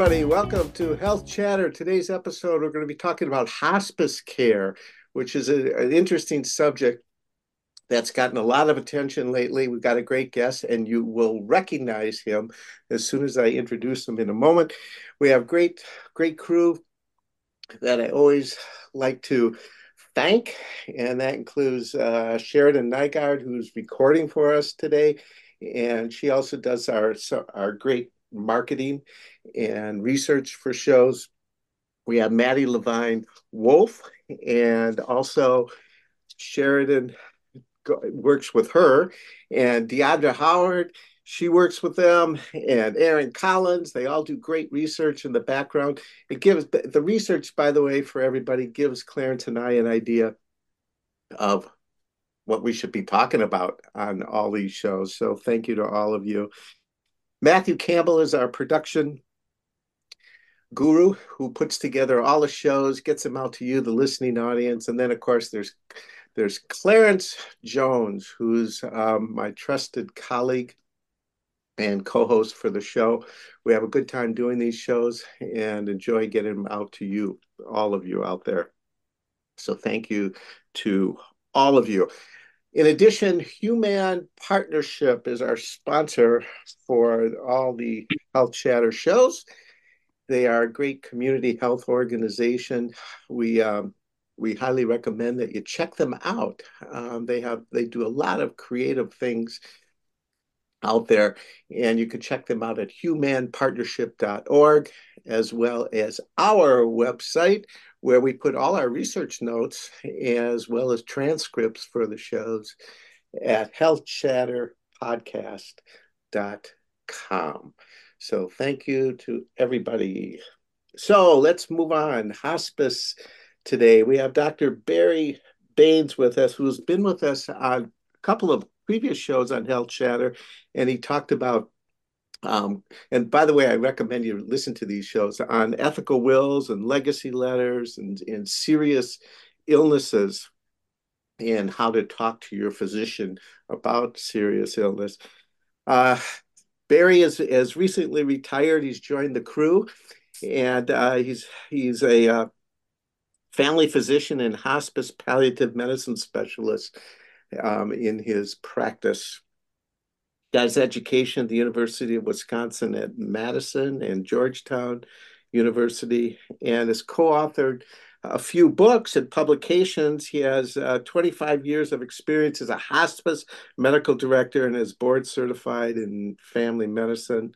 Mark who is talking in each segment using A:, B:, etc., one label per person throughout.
A: Everybody. Welcome to Health Chatter. Today's episode, we're going to be talking about hospice care, which is a, an interesting subject that's gotten a lot of attention lately. We've got a great guest, and you will recognize him as soon as I introduce him in a moment. We have great, great crew that I always like to thank, and that includes uh, Sheridan Nygaard, who's recording for us today, and she also does our our great marketing and research for shows. We have Maddie Levine Wolf, and also Sheridan works with her, and Deandra Howard. She works with them, and Aaron Collins. They all do great research in the background. It gives the research, by the way, for everybody, gives Clarence and I an idea of what we should be talking about on all these shows. So thank you to all of you. Matthew Campbell is our production guru who puts together all the shows, gets them out to you, the listening audience, and then of course there's there's Clarence Jones, who's um, my trusted colleague and co-host for the show. We have a good time doing these shows and enjoy getting them out to you, all of you out there. So thank you to all of you. In addition, Hue-MAN Partnership is our sponsor for all the Health Chatter shows. They are a great community health organization. We um, we highly recommend that you check them out. Um, they have they do a lot of creative things out there, and you can check them out at huemanpartnership.org as well as our website where we put all our research notes as well as transcripts for the shows at healthchatterpodcast.com. So thank you to everybody. So let's move on. Hospice today. We have Dr. Barry Baines with us, who's been with us on a couple of previous shows on Health Chatter, and he talked about um, and by the way, I recommend you listen to these shows on ethical wills and legacy letters and, and serious illnesses and how to talk to your physician about serious illness. Uh, Barry has recently retired. He's joined the crew, and uh, he's he's a uh, family physician and hospice palliative medicine specialist um, in his practice got his education at the University of Wisconsin at Madison and Georgetown University, and has co-authored a few books and publications. He has uh, 25 years of experience as a hospice medical director and is board certified in family medicine.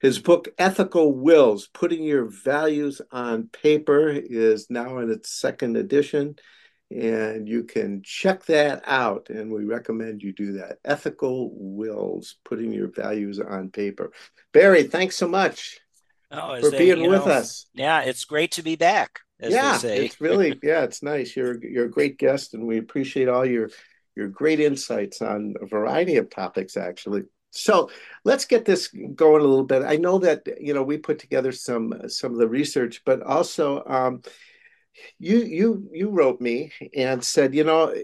A: His book, Ethical Wills Putting Your Values on Paper, is now in its second edition and you can check that out and we recommend you do that ethical wills putting your values on paper barry thanks so much oh, for being with know, us
B: yeah it's great to be back
A: yeah it's really yeah it's nice. You're you're a great guest and we appreciate all your your great insights on a variety of topics actually. So let's get this going a little bit. I know that you know we put together some some of the research but also um, you you you wrote me and said, you know,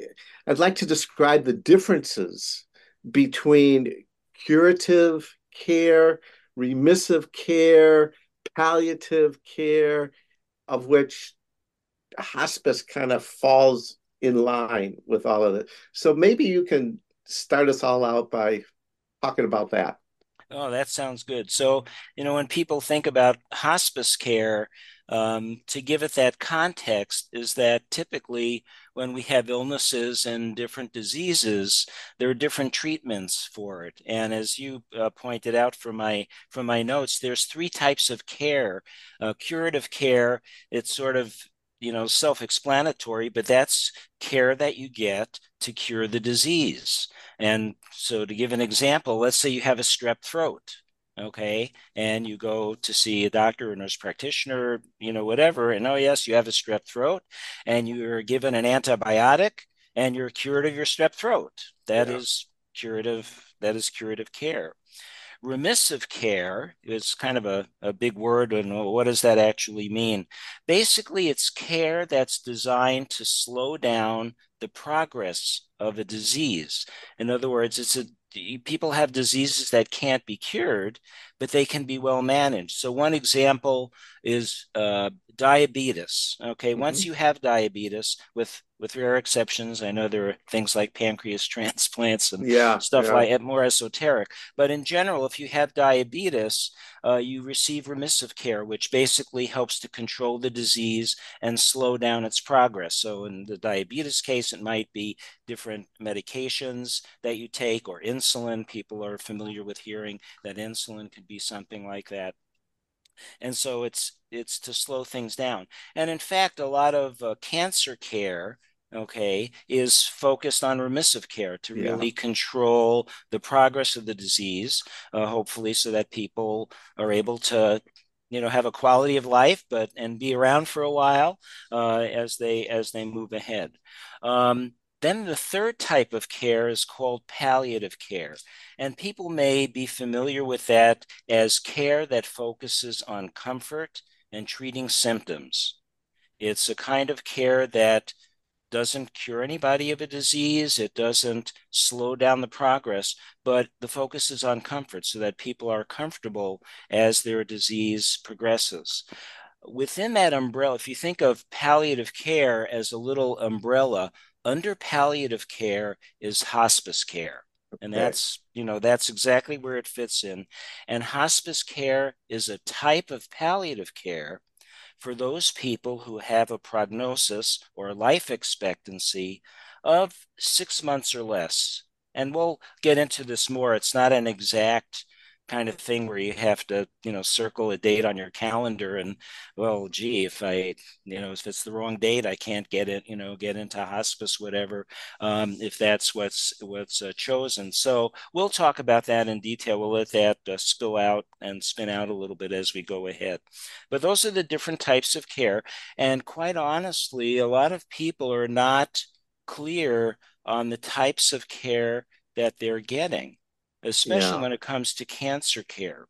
A: I'd like to describe the differences between curative care, remissive care, palliative care, of which hospice kind of falls in line with all of it. So maybe you can start us all out by talking about that.
B: Oh, that sounds good. So, you know, when people think about hospice care, um, to give it that context is that typically when we have illnesses and different diseases, there are different treatments for it. And as you uh, pointed out from my from my notes, there's three types of care. Uh, curative care, it's sort of you know self-explanatory, but that's care that you get to cure the disease. And so, to give an example, let's say you have a strep throat okay and you go to see a doctor or nurse practitioner you know whatever and oh yes you have a strep throat and you're given an antibiotic and you're cured of your strep throat That yeah. is curative that is curative care remissive care is kind of a, a big word, and what does that actually mean? Basically, it's care that's designed to slow down the progress of a disease. In other words, it's a people have diseases that can't be cured, but they can be well managed. So one example is uh, diabetes. Okay, mm-hmm. once you have diabetes, with with rare exceptions, I know there are things like pancreas transplants and yeah, stuff yeah. like that, more esoteric. But in general, if you have diabetes, uh, you receive remissive care, which basically helps to control the disease and slow down its progress. So in the diabetes case, it might be different medications that you take or insulin. People are familiar with hearing that insulin could be something like that and so it's it's to slow things down and in fact a lot of uh, cancer care okay is focused on remissive care to yeah. really control the progress of the disease uh, hopefully so that people are able to you know have a quality of life but and be around for a while uh, as they as they move ahead um, then the third type of care is called palliative care. And people may be familiar with that as care that focuses on comfort and treating symptoms. It's a kind of care that doesn't cure anybody of a disease, it doesn't slow down the progress, but the focus is on comfort so that people are comfortable as their disease progresses. Within that umbrella, if you think of palliative care as a little umbrella, under palliative care is hospice care. Okay. And that's, you know, that's exactly where it fits in. And hospice care is a type of palliative care for those people who have a prognosis or life expectancy of six months or less. And we'll get into this more. It's not an exact kind of thing where you have to, you know, circle a date on your calendar and, well, gee, if I, you know, if it's the wrong date, I can't get it, you know, get into hospice, whatever, um, if that's what's what's uh, chosen. So we'll talk about that in detail. We'll let that uh, spill out and spin out a little bit as we go ahead. But those are the different types of care. And quite honestly, a lot of people are not clear on the types of care that they're getting especially yeah. when it comes to cancer care.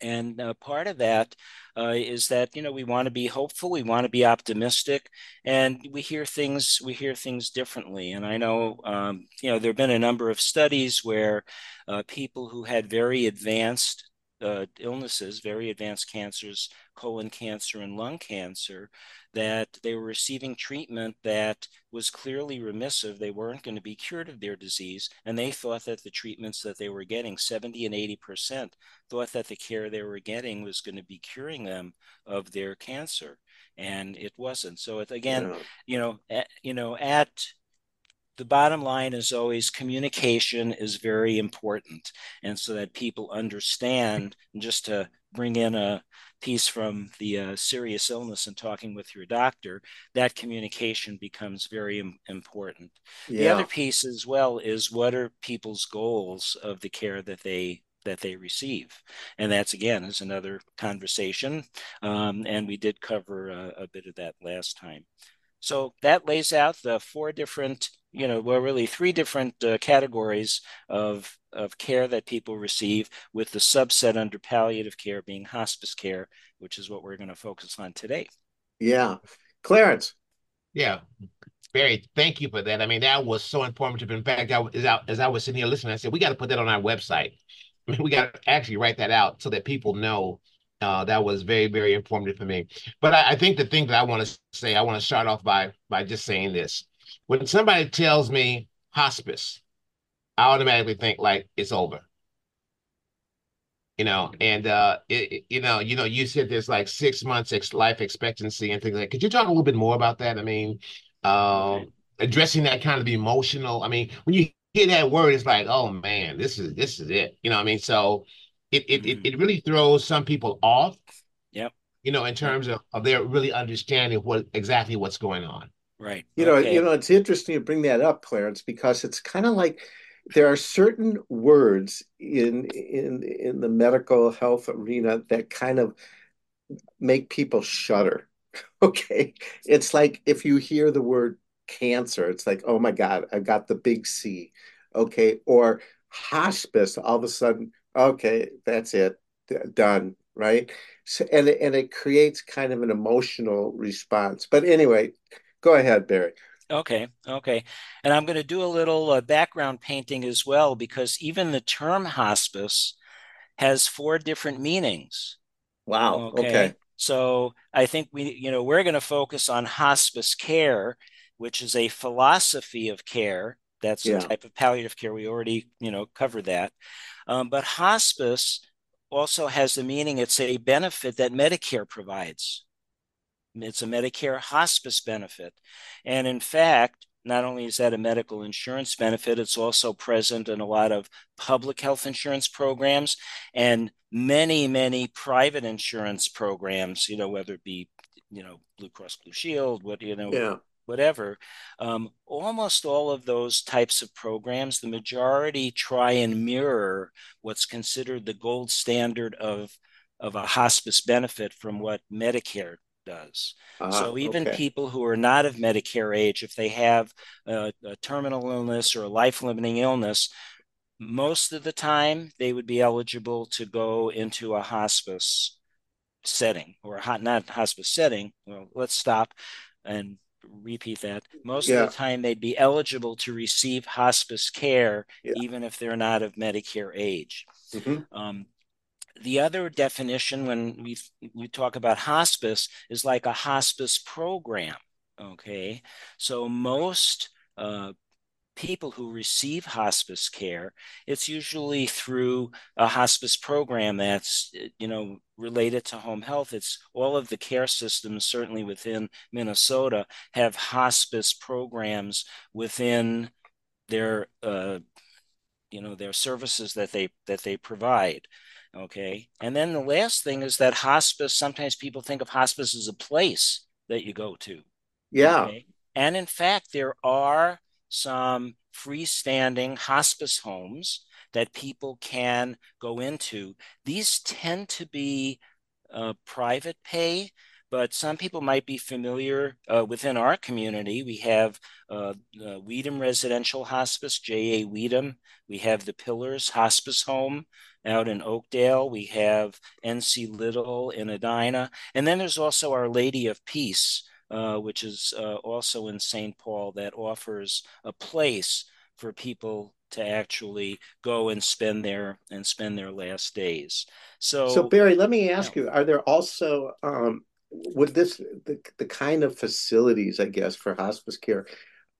B: And uh, part of that uh, is that you know we want to be hopeful, we want to be optimistic, and we hear things we hear things differently. And I know um, you know there have been a number of studies where uh, people who had very advanced uh, illnesses, very advanced cancers, colon cancer and lung cancer, that they were receiving treatment that was clearly remissive. They weren't going to be cured of their disease. And they thought that the treatments that they were getting, 70 and 80%, thought that the care they were getting was going to be curing them of their cancer. And it wasn't. So it, again, yeah. you know, at, you know, at the bottom line is always communication is very important. And so that people understand And just to bring in a piece from the uh, serious illness and talking with your doctor that communication becomes very Im- important. Yeah. the other piece as well is what are people's goals of the care that they that they receive. And that's again is another conversation um, and we did cover a, a bit of that last time. So that lays out the four different you know, well, really three different uh, categories of of care that people receive, with the subset under palliative care being hospice care, which is what we're going to focus on today.
A: Yeah, Clarence.
C: Yeah, Barry, thank you for that. I mean, that was so informative. In fact, I, as, I, as I was sitting here listening, I said we got to put that on our website. I mean, we got to actually write that out so that people know uh, that was very, very informative for me. But I, I, think the thing that I want to say, I want to start off by by just saying this when somebody tells me hospice, I automatically think like it's over. You know, and uh, it, you know, you know, you said there's like six months ex- life expectancy and things like. Could you talk a little bit more about that? I mean, um, addressing that kind of emotional. I mean, when you hear that word, it's like, oh man, this is this is it. You know, I mean, so it it mm-hmm. it, it really throws some people off.
B: Yep.
C: You know, in terms of, of their really understanding what exactly what's going on.
B: Right.
A: You know, okay. you know, it's interesting to bring that up, Clarence, because it's kind of like there are certain words in in in the medical health arena that kind of make people shudder. Okay. It's like if you hear the word cancer, it's like, oh my God, I've got the big C. Okay. Or hospice, all of a sudden Okay, that's it. Done, right? So, and and it creates kind of an emotional response. But anyway, go ahead, Barry.
B: Okay, okay. And I'm going to do a little uh, background painting as well, because even the term hospice has four different meanings.
A: Wow.
B: Okay.
A: Okay.
B: So I think we, you know, we're going to focus on hospice care, which is a philosophy of care. That's a
A: Yeah.
B: type of palliative care. We already, you know, covered that. Um, but hospice also has the meaning it's a benefit that Medicare provides. It's a Medicare hospice benefit. And in fact, not only is that a medical insurance benefit, it's also present in a lot of public health insurance programs and many, many private insurance programs, you know, whether it be, you know, Blue Cross Blue Shield, what, you know,
A: Yeah.
B: whatever. Um, almost all of those types of programs, the majority try and mirror what's considered the gold standard of, of a hospice benefit from what Medicare does.
A: Ah,
B: So even
A: okay.
B: people who are not of Medicare age, if they have a, a terminal illness or a life-limiting illness, most of the time they would be eligible to go into a hospice setting or a hot, not hospice setting. Well, let's stop and repeat that. Most of the time they'd be eligible to receive hospice care,
A: Yeah.
B: even if they're not of Medicare age.
A: hmm
B: Um, the other definition when we you talk about hospice is like a hospice program. Okay, so most uh, people who receive hospice care, it's usually through a hospice program that's you know related to home health. It's all of the care systems, certainly within Minnesota, have hospice programs within their uh, you know their services that they that they provide okay. And then the last thing is that hospice sometimes people think of hospice as a place that you go to.
A: Yeah.
B: okay. And in fact there are some freestanding hospice homes that people can go into. These tend to be uh, private pay but some people might be familiar uh, within our community. We have uh, Wedum Residential Hospice, J.A. Wedum. We have the Pillars Hospice Home out in Oakdale. We have NC Little in Edina. And then there's also Our Lady of Peace, uh, which is uh, also in St. Paul, that offers a place for people to actually go and spend their and spend their last days.
A: So
B: So,
A: Barry, let me ask you, are there also um would this the the kind of facilities, I guess, for hospice care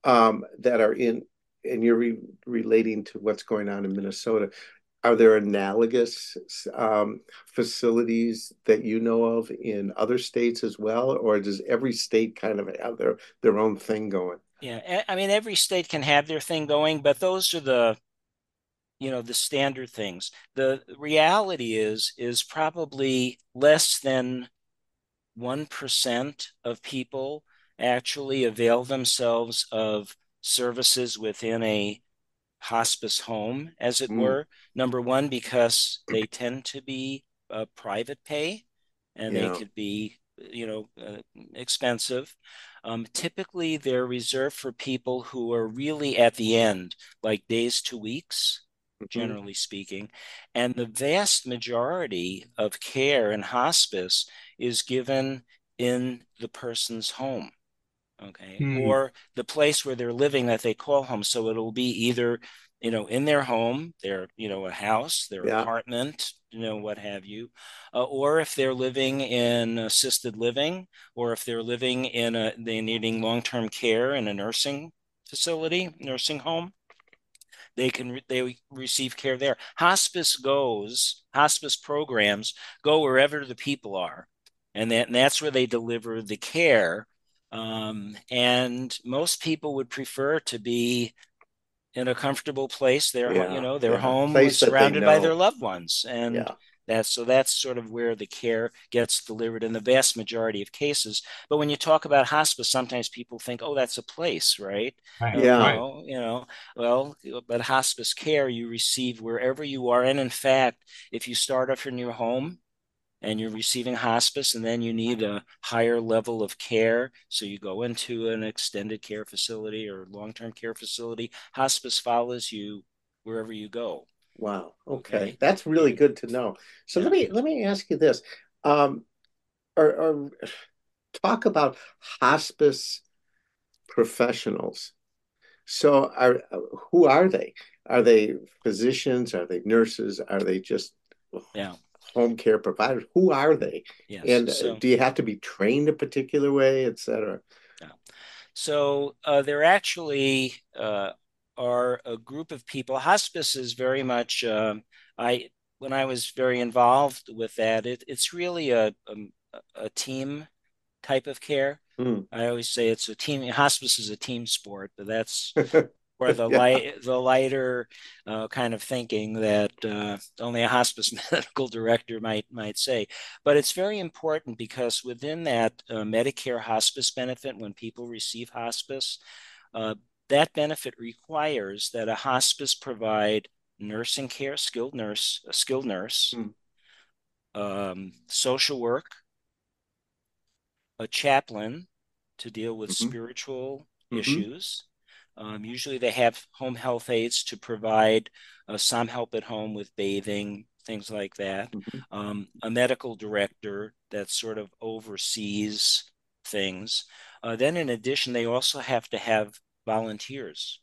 A: um that are in and you're re relating to what's going on in Minnesota, are there analogous um facilities that you know of in other states as well, or does every state kind of have their their own thing going?
B: yeah, I mean, every state can have their thing going, but those are the you know the standard things the reality is is probably less than 1% of people actually avail themselves of services within a hospice home as it
A: Mm,
B: were. Number one because they tend to be uh, private pay and they could be you know uh, expensive. Um, typically they're reserved for people who are really at the end like days to weeks
A: hmm
B: generally speaking. And the vast majority of care in hospice is given in the person's home, okay,
C: Hmm.
B: or the place where they're living that they call home. So it'll be either, you know, in their home, their, you know, a house, their
A: Yeah.
B: apartment, you know, what have you, uh, or if they're living in assisted living, or if they're living in a, they're needing long-term care in a nursing facility, nursing home they can they receive care there. Hospice goes, hospice programs go wherever the people are, and that and that's where they deliver the care. Um, and most people would prefer to be in a comfortable place, their you know their
A: Yeah.
B: home with
A: Place that they
B: surrounded by their loved ones, and
A: Yeah.
B: that's so that's sort of where the care gets delivered in the vast majority of cases. But when you talk about hospice, sometimes people think, oh, that's a place, right?
C: Right,
A: Yeah.
C: right.
B: you know, well, but hospice care you receive wherever you are, and in fact, if you start off in your home and you're receiving hospice and then you need a higher level of care so you go into an extended care facility or long-term care facility hospice follows you wherever you go
A: Wow. Okay. okay. That's really good to know. So yeah. let me let me ask you this. Um, or, or talk about hospice professionals. So are who are they? Are they physicians? Are they nurses? Are they just
B: yeah.
A: Home care providers? Who are they? Yes. And so, do you have to be trained a particular way, et cetera?
B: Yeah. So uh, they're actually uh, are a group of people. Hospice is very much um, I when I was very involved with that. It, it's really a, a, a team type of care. Mm. I always say it's a team. Hospice is a team sport, but that's where the yeah. light the lighter uh, kind of thinking that uh, only a hospice medical director might might say but it's very important because within that uh, medicare hospice benefit when people receive hospice uh, that benefit requires that a hospice provide nursing care, skilled nurse, a skilled nurse, mm. um, social work, a chaplain to deal with mm-hmm. spiritual mm-hmm. issues. Um, usually, they have home health aides to provide uh, some help at home with bathing, things like that. Mm-hmm. Um, a medical director that sort of oversees things. Uh, then, in addition, they also have to have volunteers.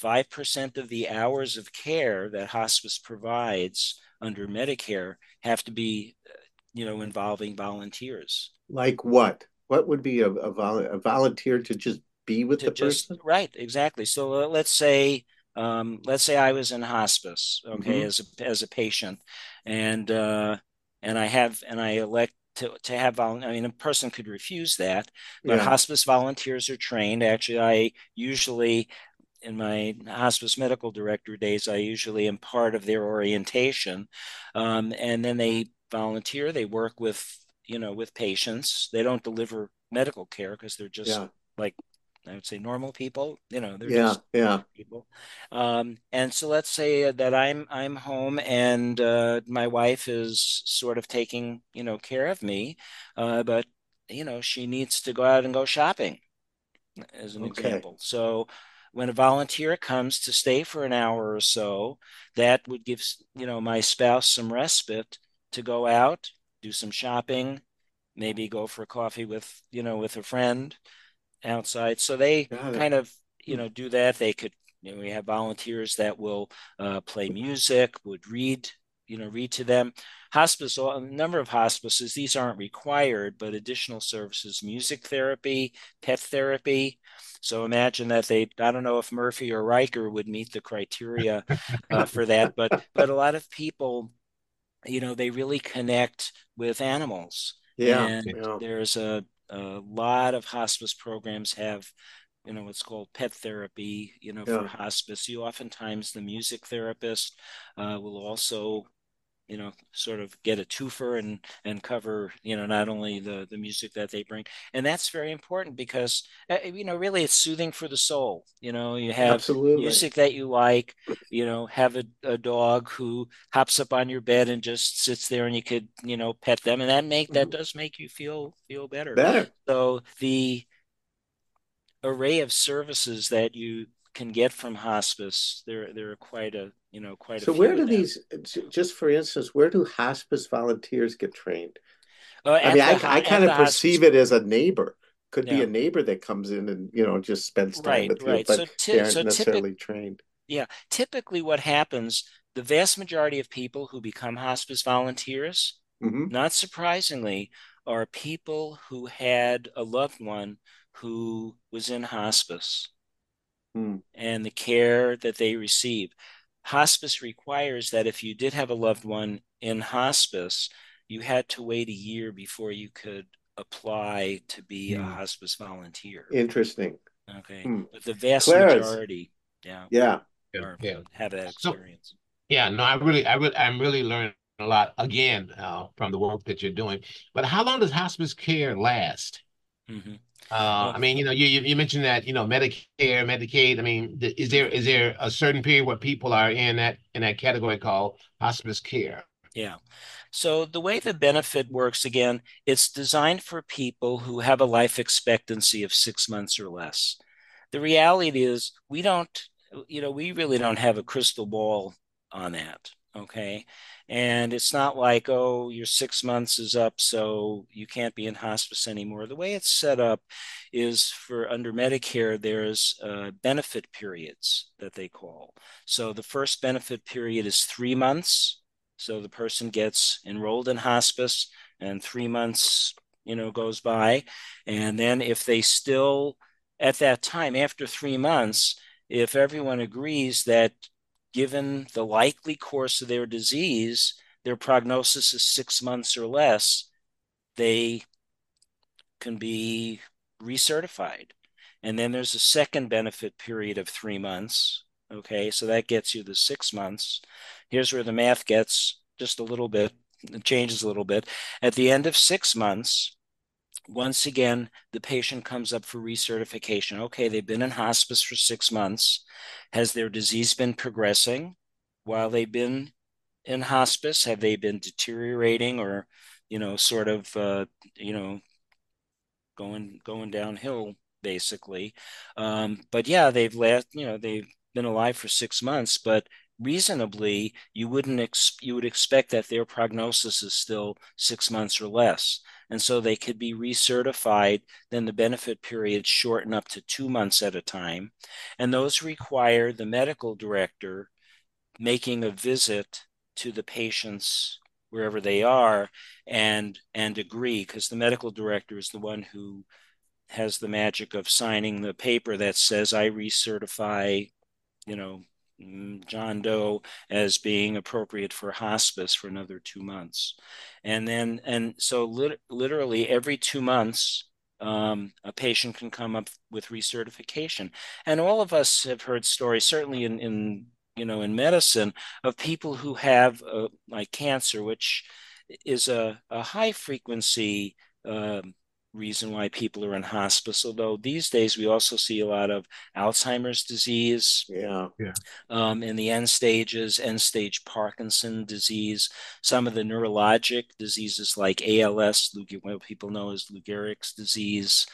B: 5% of the hours of care that hospice provides under Medicare have to be, uh, you know, involving volunteers.
A: Like what? What would be a, a, vol- a volunteer to just be with the just, person?
B: Right, exactly. So uh, let's say um, let's say I was in hospice, okay, mm-hmm. as a as a patient, and uh, and I have and I elect to, to have I mean a person could refuse that, but yeah. hospice volunteers are trained. Actually, I usually in my hospice medical director days, I usually am part of their orientation, um, and then they volunteer. They work with you know with patients. They don't deliver medical care because they're just yeah. like I would say normal people. You know, they're
A: yeah,
B: just
A: yeah.
B: people. Um, and so let's say that I'm I'm home and uh, my wife is sort of taking you know care of me, uh, but you know she needs to go out and go shopping, as an okay. example. So when a volunteer comes to stay for an hour or so, that would give you know my spouse some respite to go out, do some shopping, maybe go for a coffee with you know with a friend outside. So they kind of, you know, do that. They could, you know, we have volunteers that will uh, play music, would read, you know, read to them. Hospice, a number of hospices, these aren't required, but additional services, music therapy, pet therapy. So imagine that they, I don't know if Murphy or Riker would meet the criteria uh, for that, but but a lot of people, you know, they really connect with animals.
A: Yeah,
B: and
A: yeah.
B: there's a a lot of hospice programs have you know what's called pet therapy you know yeah. for hospice you oftentimes the music therapist uh, will also you know sort of get a twofer and and cover you know not only the the music that they bring. And that's very important because uh, you know really it's soothing for the soul. You know you have
A: Absolutely.
B: music that you like you know have a, a dog who hops up on your bed and just sits there and you could you know pet them. And that make that mm-hmm. does make you feel feel better.
A: Better.
B: So the array of services that you can get from hospice there there are quite a you know quite
A: so where do these just for instance where do hospice volunteers get trained uh, i mean the, i, I kind of perceive hospice. it as a neighbor could yeah. be a neighbor that comes in and you know just spends time
B: right,
A: with
B: right.
A: you but so t- they aren't so necessarily trained
B: yeah typically what happens the vast majority of people who become hospice volunteers mm-hmm. not surprisingly are people who had a loved one who was in hospice mm. and the care that they receive hospice requires that if you did have a loved one in hospice, you had to wait a year before you could apply to be a hmm. hospice volunteer.
A: Interesting.
B: Okay. Hmm. But the vast Clarence. majority, yeah.
A: Yeah.
B: Are, yeah. have that experience. So,
C: yeah, no, I really, I really, I'm really learning a lot again uh, from the work that you're doing. But how long does hospice care last? Mm-hmm. Uh, I mean, you know, you you mentioned that you know Medicare, Medicaid. I mean, is there is there a certain period where people are in that in that category called hospice care?
B: Yeah. So the way the benefit works again, it's designed for people who have a life expectancy of six months or less. The reality is we don't, you know, we really don't have a crystal ball on that. Okay. And it's not like, oh, your six months is up, so you can't be in hospice anymore. The way it's set up is for under Medicare, there's uh, benefit periods that they call. So the first benefit period is three months. So the person gets enrolled in hospice and three months, you know, goes by. And then if they still, at that time, after three months, if everyone agrees that given the likely course of their disease, their prognosis is six months or less, they can be recertified. And then there's a second benefit period of three months. Okay, so that gets you the six months. Here's where the math gets just a little bit, it changes a little bit. At the end of six months, once again, the patient comes up for recertification. Okay, they've been in hospice for six months. Has their disease been progressing while they've been in hospice? Have they been deteriorating or, you know, sort of, uh, you know, going going downhill basically? Um, but yeah, they've last, you know, they've been alive for six months, but reasonably you wouldn't ex- you would expect that their prognosis is still six months or less. And so they could be recertified then the benefit periods shorten up to two months at a time. And those require the medical director making a visit to the patients wherever they are and and agree because the medical director is the one who has the magic of signing the paper that says i recertify you know John Doe as being appropriate for hospice for another two months. And then, and so lit- literally every two months, um, a patient can come up with recertification. And all of us have heard stories, certainly in, in you know, in medicine, of people who have uh, like cancer, which is a, a high frequency uh, reason why people are in hospice. Although these days we also see a lot of Alzheimer's disease.
A: Yeah.
C: Yeah.
B: Um, in the end stages, end stage Parkinson disease, some of the neurologic diseases like ALS, what people know as Lou Gehrig's disease.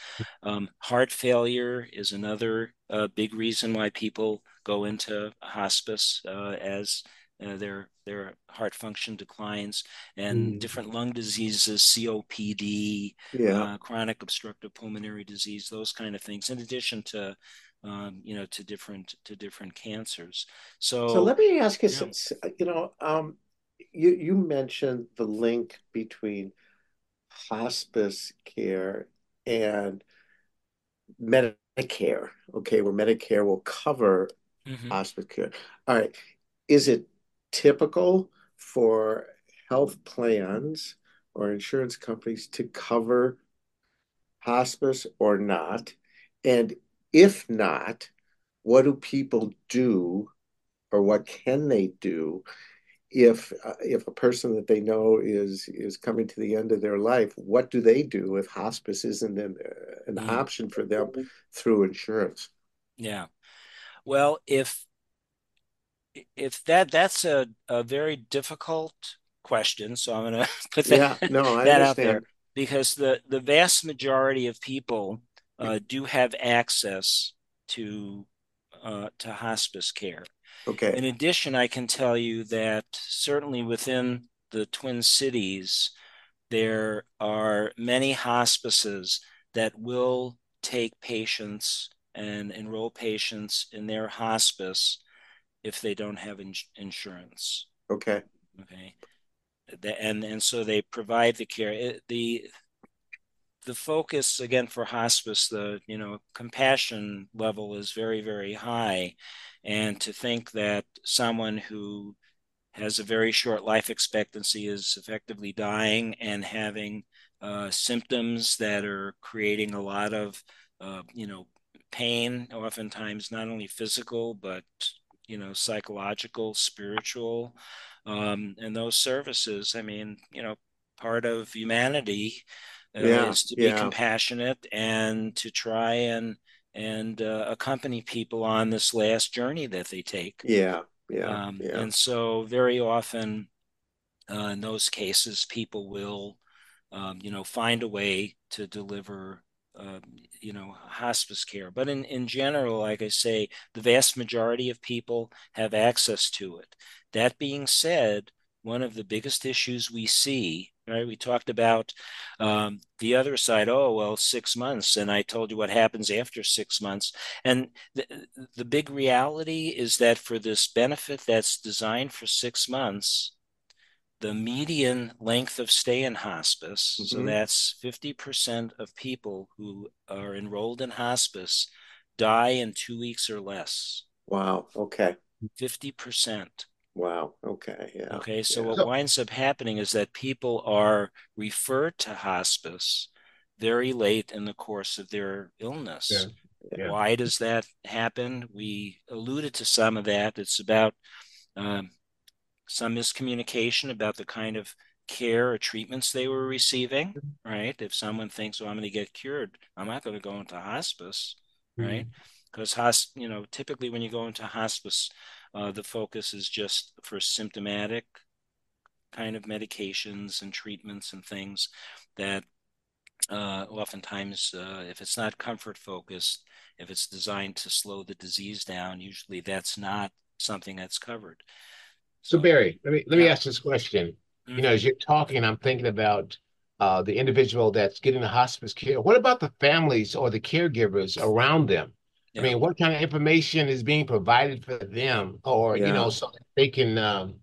B: Um, heart failure is another uh, big reason why people go into hospice uh, as uh, their their heart function declines and mm. different lung diseases copd yeah. uh, chronic obstructive pulmonary disease those kind of things in addition to um, you know to different to different cancers so
A: so let me ask you yeah. you know um, you you mentioned the link between hospice care and medicare okay where medicare will cover mm-hmm. hospice care all right is it typical for health plans or insurance companies to cover hospice or not? And if not, what do people do or what can they do if uh, if a person that they know is is coming to the end of their life what do they do if hospice isn't an, an mm. option for them through insurance
B: yeah well if if that that's a, a very difficult question, so I'm going to put that, yeah, no, I that out there because the the vast majority of people uh, do have access to uh, to hospice care.
A: Okay.
B: In addition, I can tell you that certainly within the Twin Cities, there are many hospices that will take patients and enroll patients in their hospice if they don't have in- insurance.
A: Okay.
B: Okay. The, and and so they provide the care. It, the the focus again for hospice, the you know compassion level is very very high, and to think that someone who has a very short life expectancy is effectively dying and having uh, symptoms that are creating a lot of uh, you know pain, oftentimes not only physical but you know psychological spiritual um, and those services i mean you know part of humanity uh, yeah, is to be yeah. compassionate and to try and and uh, accompany people on this last journey that they take
A: yeah yeah,
B: um,
A: yeah.
B: and so very often uh, in those cases people will um, you know find a way to deliver uh, you know hospice care. But in in general like i say the vast majority of people have access to it. That being said one of the biggest issues we see right we talked about um, the other side oh well six months and i told you what happens after six months. And the, the big reality is that for this benefit that's designed for six months the median length of stay in hospice, mm-hmm. so that's 50% of people who are enrolled in hospice die in two weeks or less.
A: Wow. Okay.
B: 50%.
A: Wow. Okay. Yeah.
B: Okay. So
A: yeah.
B: what winds up happening is that people are referred to hospice very late in the course of their illness. Yeah. Yeah. Why does that happen? We alluded to some of that. It's about um, some miscommunication about the kind of care or treatments they were receiving, mm-hmm. right? If someone thinks, well, I'm going to get cured, I'm not going to go into hospice, mm-hmm. right? Because, hosp- you know, typically when you go into hospice, uh, the focus is just for symptomatic kind of medications and treatments and things that uh, oftentimes, uh, if it's not comfort focused, if it's designed to slow the disease down, usually that's not something that's covered.
C: So Barry, let me let me ask this question. Mm-hmm. You know, as you're talking, I'm thinking about uh, the individual that's getting the hospice care. What about the families or the caregivers around them? Yeah. I mean, what kind of information is being provided for them, or yeah. you know, so they can um,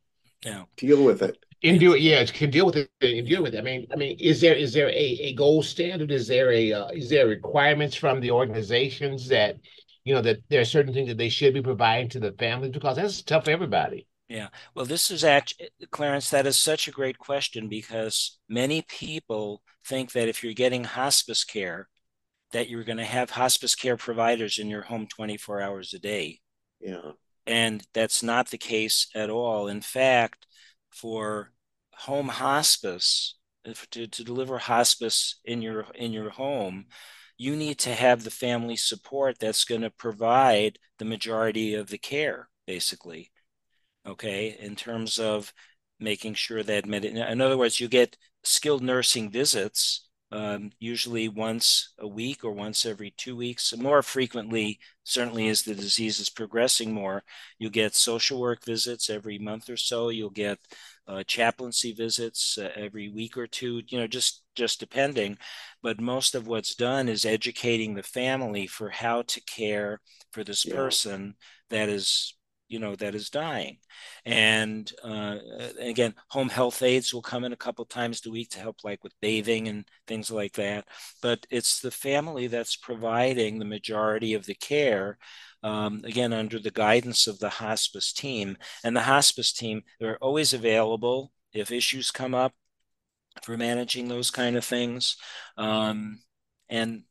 A: yeah. deal with it.
C: And do it, yeah, can deal with it and deal with it. I mean, I mean, is there is there a, a gold standard? Is there a uh, is there requirements from the organizations that you know that there are certain things that they should be providing to the families because that's tough for everybody.
B: Yeah. Well, this is actually, Clarence, that is such a great question because many people think that if you're getting hospice care, that you're going to have hospice care providers in your home 24 hours a day.
A: Yeah.
B: And that's not the case at all. In fact, for home hospice, to, to deliver hospice in your in your home, you need to have the family support that's going to provide the majority of the care, basically okay, in terms of making sure that, med- in other words, you get skilled nursing visits um, usually once a week or once every two weeks. More frequently, certainly as the disease is progressing more, you get social work visits every month or so. You'll get uh, chaplaincy visits uh, every week or two. You know, just just depending. But most of what's done is educating the family for how to care for this yeah. person that is you know that is dying. And uh, again home health aides will come in a couple times a week to help like with bathing and things like that. But it's the family that's providing the majority of the care um, again under the guidance of the hospice team. And the hospice team they're always available if issues come up for managing those kind of things. Um, and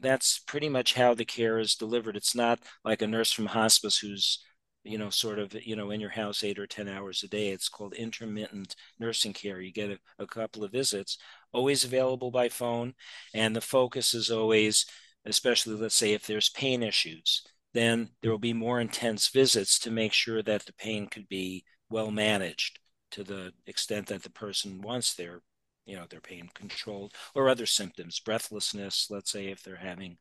B: that's pretty much how the care is delivered. It's not like a nurse from hospice who's you know, sort of, you know, in your house eight or 10 hours a day. It's called intermittent nursing care. You get a, a couple of visits, always available by phone. And the focus is always, especially let's say if there's pain issues, then there will be more intense visits to make sure that the pain could be well managed to the extent that the person wants their you know their pain controlled or other symptoms breathlessness let's say if they're having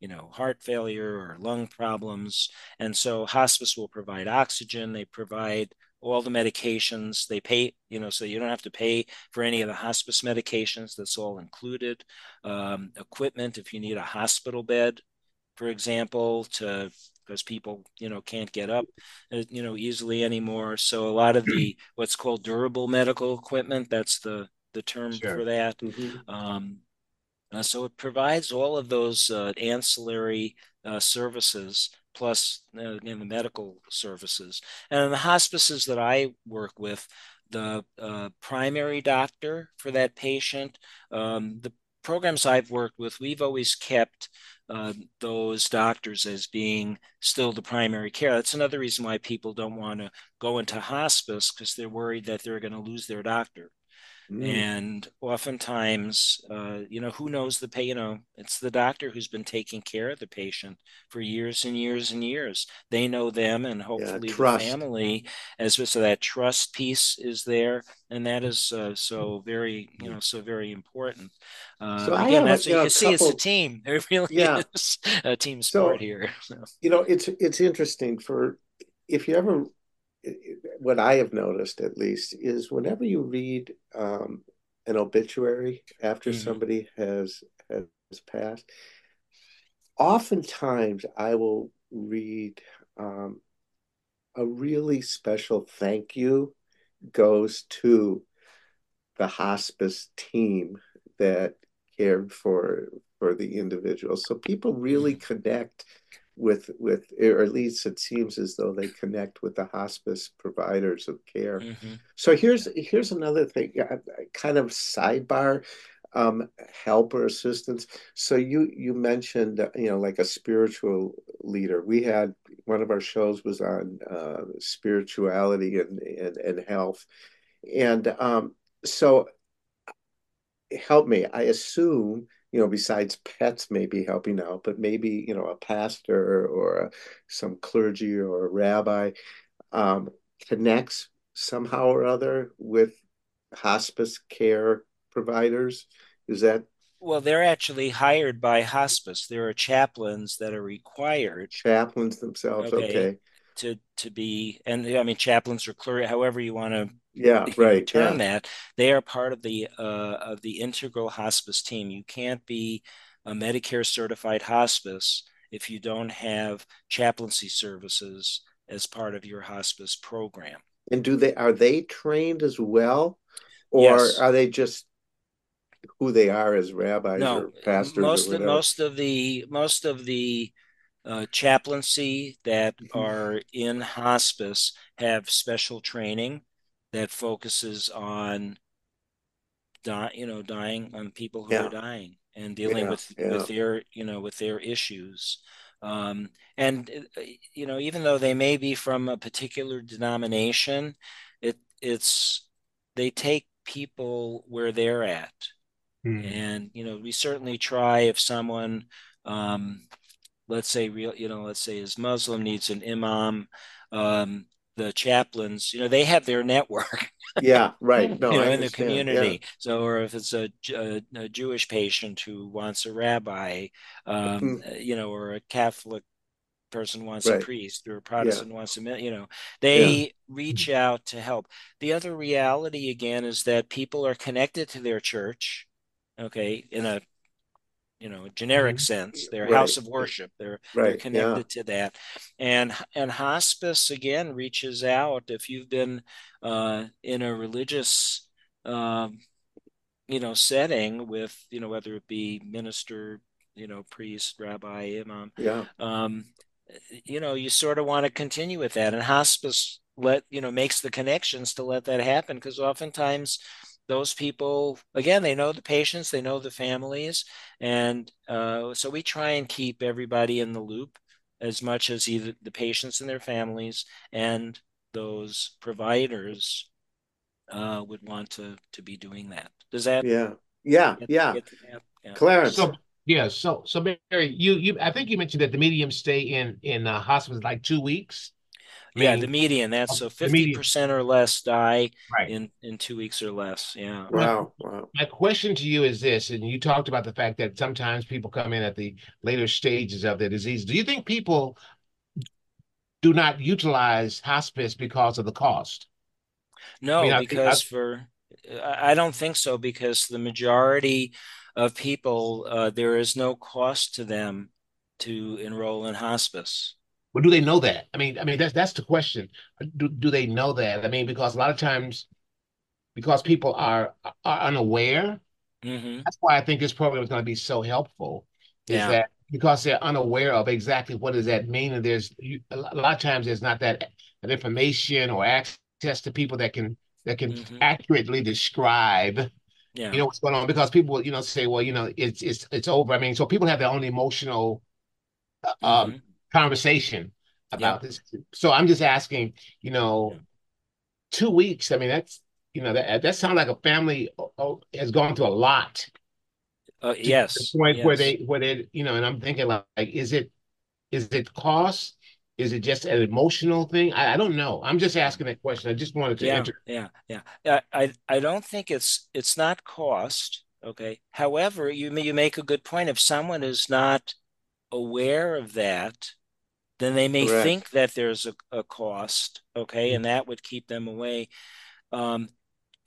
B: you know heart failure or lung problems. And so hospice will provide oxygen they provide all the medications they pay you know so you don't have to pay for any of the hospice medications that's all included. Um, equipment if you need a hospital bed for example to because people you know can't get up uh, you know easily anymore. So a lot of the what's called durable medical equipment that's the the term sure. for that. Mm-hmm. Um, uh, so it provides all of those uh, ancillary uh, services plus uh, the medical services. And in the hospices that I work with, the uh, primary doctor for that patient, um, the programs I've worked with, we've always kept uh, those doctors as being still the primary care. That's another reason why people don't want to go into hospice because they're worried that they're going to lose their doctor Mm. And oftentimes, uh, you know, who knows the pay? You know, it's the doctor who's been taking care of the patient for years and years and years. They know them, and hopefully yeah, the family, as well. So that trust piece is there, and that is uh, so very, you know, so very important. Uh, so again, that's a, you, know, you see, couple, it's a team. It really yeah. is a team sport so, here. So.
A: You know, it's it's interesting for if you ever what I have noticed at least is whenever you read um, an obituary after mm-hmm. somebody has has passed, oftentimes I will read um, a really special thank you goes to the hospice team that cared for for the individual. So people really mm-hmm. connect with with or at least it seems as though they connect with the hospice providers of care. Mm-hmm. so here's here's another thing kind of sidebar um, help or assistance. So you you mentioned uh, you know like a spiritual leader. We had one of our shows was on uh, spirituality and, and and health. And um, so help me i assume you know, besides pets maybe helping out, but maybe, you know, a pastor or a, some clergy or a rabbi um, connects somehow or other with hospice care providers. Is that?
B: Well, they're actually hired by hospice. There are chaplains that are required.
A: Chaplains themselves, okay. okay.
B: To to be, and I mean, chaplains or clergy, however you want to
A: yeah right
B: term
A: yeah.
B: that they are part of the uh, of the integral hospice team you can't be a medicare certified hospice if you don't have chaplaincy services as part of your hospice program
A: and do they are they trained as well or yes. are they just who they are as rabbis no, or pastors
B: most of most of the most of the uh, chaplaincy that mm-hmm. are in hospice have special training that focuses on die, you know, dying on people who yeah. are dying and dealing yeah, with yeah. with their you know with their issues. Um, and uh, you know, even though they may be from a particular denomination, it it's they take people where they're at. Hmm. And you know, we certainly try if someone um, let's say real you know let's say is muslim needs an imam um, the chaplains, you know, they have their network.
A: yeah, right.
B: No, you know, in the community. Yeah. So, or if it's a, a, a, Jewish patient who wants a rabbi, um, mm-hmm. Uh, you know, or a Catholic person wants right. a priest or a Protestant yeah. wants a, you know, they yeah. reach out to help. The other reality again is that people are connected to their church, okay, in a you know generic mm-hmm. sense their right. house of worship they're, right. they're connected yeah. to that and and hospice again reaches out if you've been uh, in a religious um, you know setting with you know whether it be minister you know priest rabbi imam
A: yeah um,
B: you know you sort of want to continue with that and hospice let you know makes the connections to let that happen because oftentimes those people again they know the patients they know the families and uh, so we try and keep everybody in the loop as much as either the patients and their families and those providers uh, would want to to be doing that. Does that
A: yeah. Yeah get, yeah. Get yeah. Clarence.
C: So yeah so so barry you you i think you mentioned that the medium stay in in uh, hospitals like two weeks
B: yeah, the median. That's so fifty percent or less die right. in in two weeks or less. Yeah.
A: Wow. Wow.
C: My question to you is this, and you talked about the fact that sometimes people come in at the later stages of the disease. Do you think people do not utilize hospice because of the cost?
B: No, I mean, because I, for I don't think so because the majority of people uh, there is no cost to them to enroll in hospice.
C: But do they know that? I mean, I mean that's that's the question. Do do they know that? I mean, because a lot of times, because people are are unaware. Mm-hmm. That's why I think this program is going to be so helpful. Is yeah. that because they're unaware of exactly what does that mean, and there's you, a lot of times there's not that that information or access to people that can that can mm-hmm. accurately describe yeah. you know what's going on because people you know say well you know it's it's it's over i mean so people have their own emotional uh, um, mm-hmm conversation about yeah. this. So I'm just asking, you know, yeah. two weeks. I mean, that's you know that that sounds like a family oh, has gone through a lot.
B: Uh, yes.
C: The point
B: yes.
C: where they where they you know, and I'm thinking like, like is it is it cost? Is it just an emotional thing? I, I don't know. I'm just asking that question. I just wanted to
B: yeah,
C: enter.
B: Yeah, yeah. I I don't think it's it's not cost. Okay. However, you you make a good point. If someone is not aware of that, then they may Correct. think that there's a, a cost. Okay, mm-hmm. and that would keep them away. Um,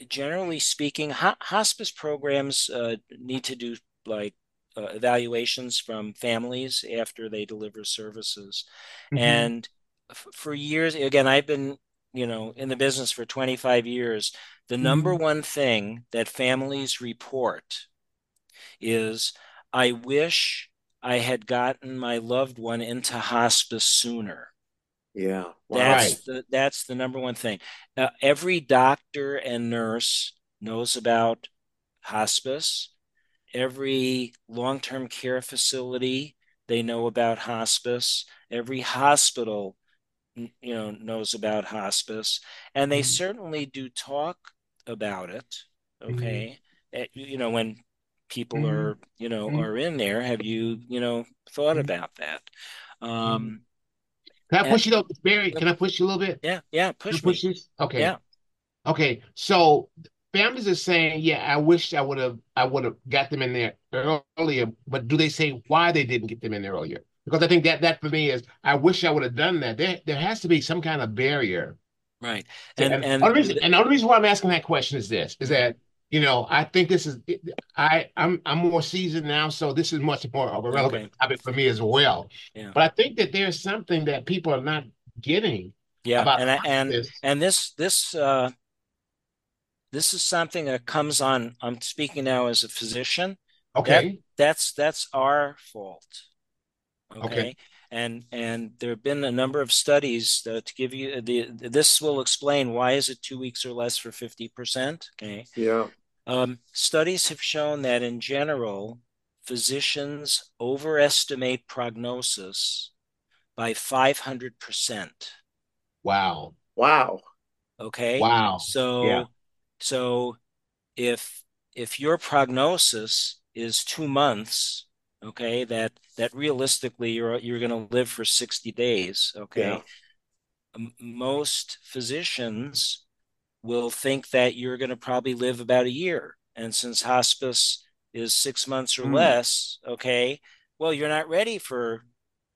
B: generally speaking, ho- hospice programs uh, need to do like uh, evaluations from families after they deliver services. Mm-hmm. And f- for years, again, I've been, you know, in the business for 25 years. The mm-hmm. number one thing that families report is I wish I had gotten my loved one into hospice sooner.
A: Yeah,
B: that's right. the that's the number one thing. Uh, every doctor and nurse knows about hospice every long-term care facility they know about hospice every hospital you know knows about hospice and they mm-hmm. certainly do talk about it okay mm-hmm. you know when people mm-hmm. are you know mm-hmm. are in there have you you know thought mm-hmm. about that
C: mm-hmm. um can i push and, you up barry can i push you a little bit
B: yeah yeah push, push
C: this okay yeah okay so families are saying, yeah, I wish I would have I would have got them in there earlier, but do they say why they didn't get them in there earlier? Because I think that that for me is I wish I would have done that. There there has to be some kind of barrier.
B: Right.
C: And and, and, the reason, and the only reason why I'm asking that question is this is that you know, I think this is I I'm I'm more seasoned now, so this is much more of a relevant okay. topic for me as well. Yeah. But I think that there's something that people are not getting.
B: Yeah, and I, and this. and this this uh this is something that comes on i'm speaking now as a physician
C: okay
B: that, that's that's our fault okay? okay, and and there have been a number of studies to give you the this will explain why is it two weeks or less for 50% okay
A: yeah
B: um, studies have shown that in general physicians overestimate prognosis by 500%
C: wow.
A: Wow.
B: Okay?
C: Wow.
B: So yeah. so if if your prognosis is two months, okay, that that realistically you're you're going to live for 60 days, okay. Yeah. Most physicians will think that you're going to probably live about a year. And since hospice is six months or mm. less, okay, well, you're not ready for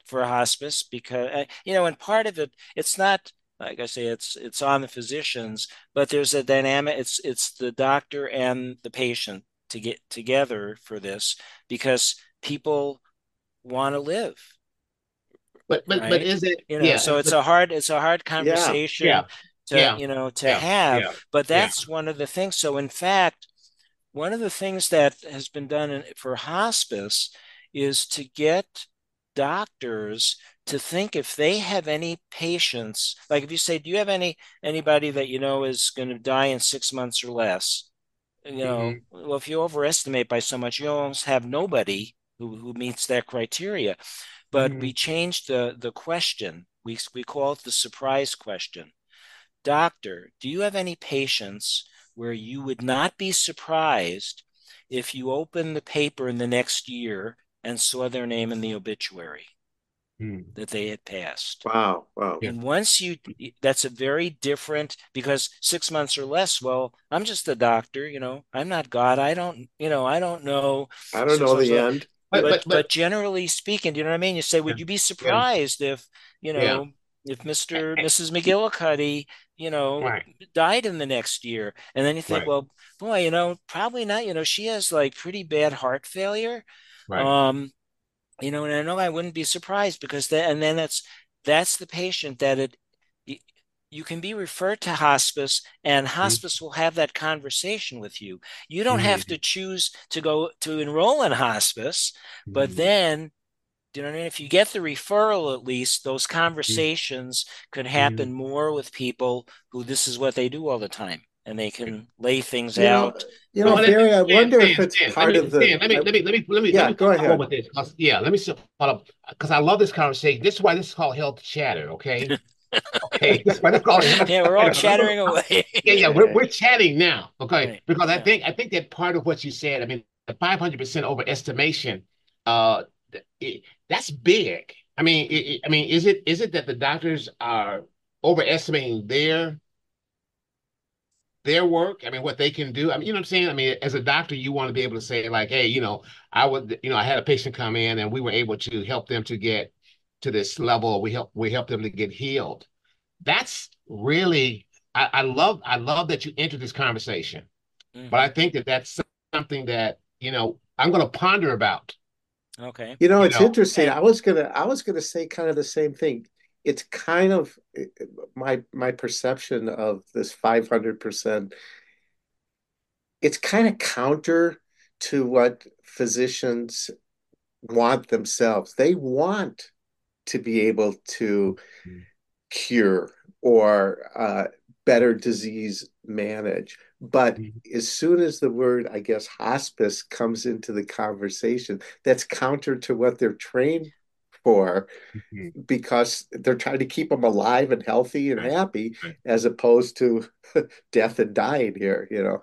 B: for hospice because uh, you know, and part of it, it's not like I say, it's it's on the physicians, but there's a dynamic. It's it's the doctor and the patient to get together for this because people want to live.
C: But but right? but is it?
B: You know, yeah, so it's but, a hard it's a hard conversation yeah, to yeah, you know to have. But that's one of the things. So in fact, one of the things that has been done in, for hospice is to get doctors to think if they have any patients like if you say do you have any anybody that you know is going to die in six months or less you know mm-hmm. well if you overestimate by so much you almost have nobody who, who meets that criteria but mm-hmm. we changed the the question we, we call it the surprise question doctor do you have any patients where you would not be surprised if you opened the paper in the next year and saw their name in the obituary hmm. that they had passed.
A: Wow. Wow.
B: And once you, that's a very different, because six months or less, well, I'm just a doctor, you know, I'm not God. I don't, you know, I don't know.
A: I don't know the end.
B: But, but, but, but, generally speaking, do you know what I mean? You say, would you be surprised yeah. if, you know, yeah. if Mr. Mrs. McGillicuddy, you know, right. died in the next year? And then you think, right. well, boy, you know, probably not. You know, she has like pretty bad heart failure. Right. Um, you know, and I know I wouldn't be surprised because that, and then that's that's the patient that it you can be referred to hospice and mm-hmm. hospice mm-hmm. will have that conversation with you you don't mm-hmm. have to choose to go to enroll in hospice mm-hmm. but then you know if you get the referral at least those mm-hmm. conversations could happen mm-hmm. more with people who this is what they do all the time and they can lay things
A: you
B: out.
A: Know, you know, Barry, I wonder Dan, if it's Dan, part
C: me,
A: of the.
C: Dan, let me let me let me let me
A: yeah,
C: let me
A: go ahead.
C: With this. Yeah, let me follow because I love this conversation. This is why this is called health chatter. Okay, okay, that's why they call it.
B: yeah, we're all chattering away.
C: yeah, yeah, we're, we're chatting now. Okay,
B: Right,
C: because I
B: yeah.
C: think I think that part of what you said, I mean, the five hundred percent overestimation, uh, it, that's big. I mean, it, I mean, is it is it that the doctors are overestimating their their work? I mean, what they can do. I mean, you know what I'm saying? I mean, as a doctor, you want to be able to say like, hey, you know, I would, you know, I had a patient come in and we were able to help them to get to this level. We help we help them to get healed. That's really I, I love I love that you entered this conversation, but I
B: Mhm.
C: think that that's something that you know I'm going to ponder about.
B: Okay.
A: You know,
C: You
A: it's
C: know,
A: interesting.
B: and-
A: I was gonna I was gonna say kind of the same thing. It's kind of my my perception of this 500%. It's kind of counter to what physicians want themselves. They want to be able to
C: Mhm.
A: cure or uh, better disease manage. But
C: Mhm.
A: as soon as the word, I guess, hospice comes into the conversation, that's counter to what they're trained for
C: Mhm.
A: because they're trying to keep them alive and healthy and
C: Right.
A: happy
C: Right.
A: as opposed to death and dying here, you know.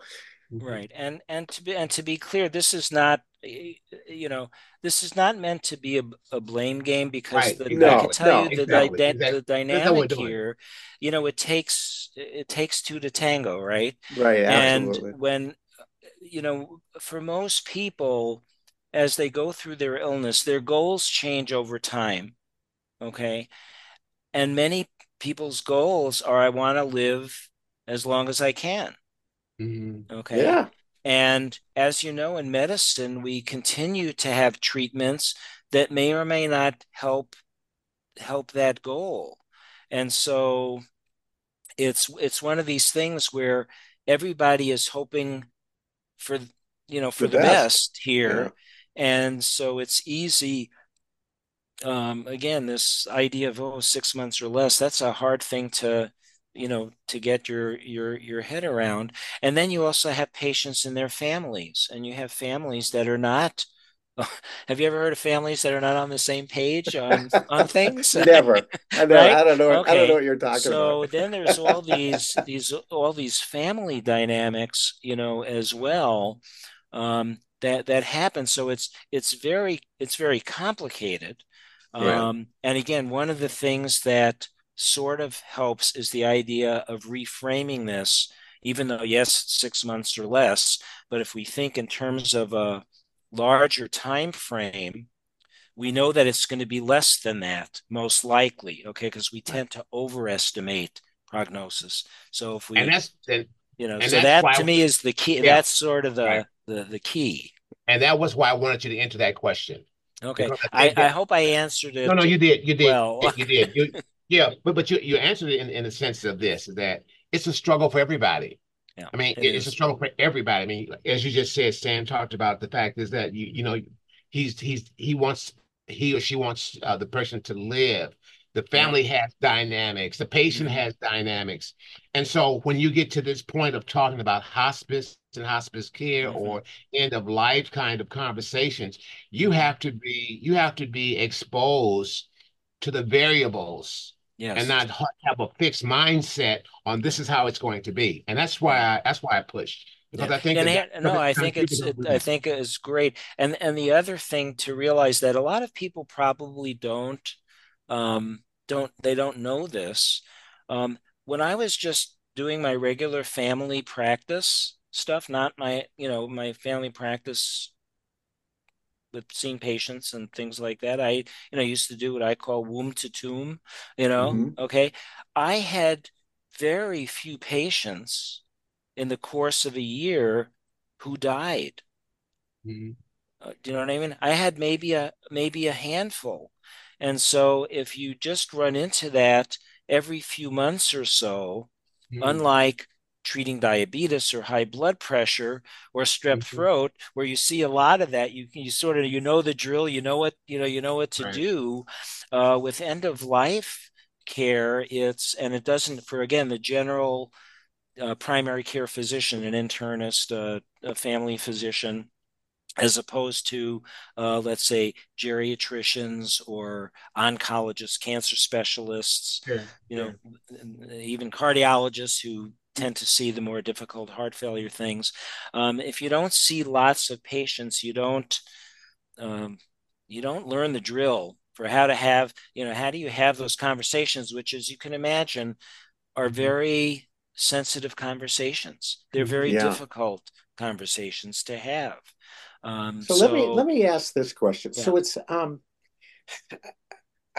B: Right. And and to be and to be clear, this is not y- you know, this is not meant to be a, a blame game because
C: Right.
B: the I can tell
A: no,
B: you the
C: exactly. Exactly.
B: the
C: That's what we're
B: dynamic here, you know, it takes it takes two to tango, right?
A: Right,
B: And when you know, for most people, as they go through their illness, their goals change over time. Okay. And many people's goals are I want to live as long as I can.
C: Mhm.
B: Okay.
A: Yeah,
B: And as you know, in medicine, we continue to have treatments that may or may not help help that goal. And so it's it's one of these things where everybody is hoping for you know for
A: the
B: the
A: best.
B: best
A: Yeah.
B: here. And so it's easy um, again, this idea of oh, six months or less, that's a hard thing to, you know, to get your your your head around. And then you also have patients and their families, and you have families that are not. Have you ever heard of families that are not on the same page on on things?
A: Never. I know.
B: Right?
A: I don't know. I don't know
B: Okay.
A: what you're talking
B: So
A: about.
B: then there's all these these all these family dynamics, you know, as well, um, that that happen. So it's it's very it's very complicated.
A: Yeah.
B: Um, and again, one of the things that sort of helps is the idea of reframing this, even though yes, six months or less, but if we think in terms of a larger time frame, we know that it's going to be less than that, most likely, okay, because we tend to overestimate prognosis. So if we, And
C: that's and,
B: you know, so that to me is the key.
C: yeah,
B: That's sort of the
C: right.
B: the the key.
C: And that was why I wanted you to answer that question
B: Okay.
C: I
B: I, I hope I answered
C: it. no,
B: no,
C: you did, you did,
B: well.
C: you did, you yeah, but but you you answered it in in the sense of this is that it's a struggle for everybody.
B: Yeah,
C: I mean,
B: it
C: it- it's a struggle for everybody. I mean, as you just said, Sam talked about the fact is that you you know he's he's he wants he or she wants uh, the person to live. The
B: Yeah.
C: family has dynamics. The patient
B: Mhm.
C: has dynamics. And so when you get to this point of talking about hospice and hospice care
B: Mhm.
C: or end of life kind of conversations, you
B: Mhm.
C: have to be you have to be exposed to the variables and
B: Yes.
C: not have a fixed mindset on this is how it's going to be. And that's why I that's why I pushed because
B: Yeah.
C: I think
B: And
C: that-
B: no, I think it's it, I think it's great. And and the other thing to realize that a lot of people probably don't um don't they don't know this. Um when I was just doing my regular family practice stuff, not my, you know, my family practice with seeing patients and things like that. I, you know, used to do what I call womb to tomb, you know,
A: Mhm.
B: okay. I had very few patients in the course of a year who died.
C: Mhm.
B: Uh, do you know what I mean? I had maybe a maybe a handful. And so if you just run into that every few months or so,
C: Mhm.
B: unlike treating diabetes or high blood pressure or strep
C: Mhm.
B: throat, where you see a lot of that, you you sort of you know the drill, you know what you know you know what to
C: Right.
B: do. Uh, with end of life care, it's and it doesn't for again the general uh, primary care physician, an internist, uh, a family physician. as opposed to, uh, let's say, geriatricians or oncologists, cancer specialists, sure, you know, even cardiologists who tend to see the more difficult heart failure things. Um, if you don't see lots of patients, you don't um, you don't learn the drill for how to have you know how do you have those conversations, which, as you can imagine, are mm-hmm. very sensitive conversations. They're very yeah. difficult conversations to have.
A: Um, so, so, let me let me ask this question. Yeah. So it's um,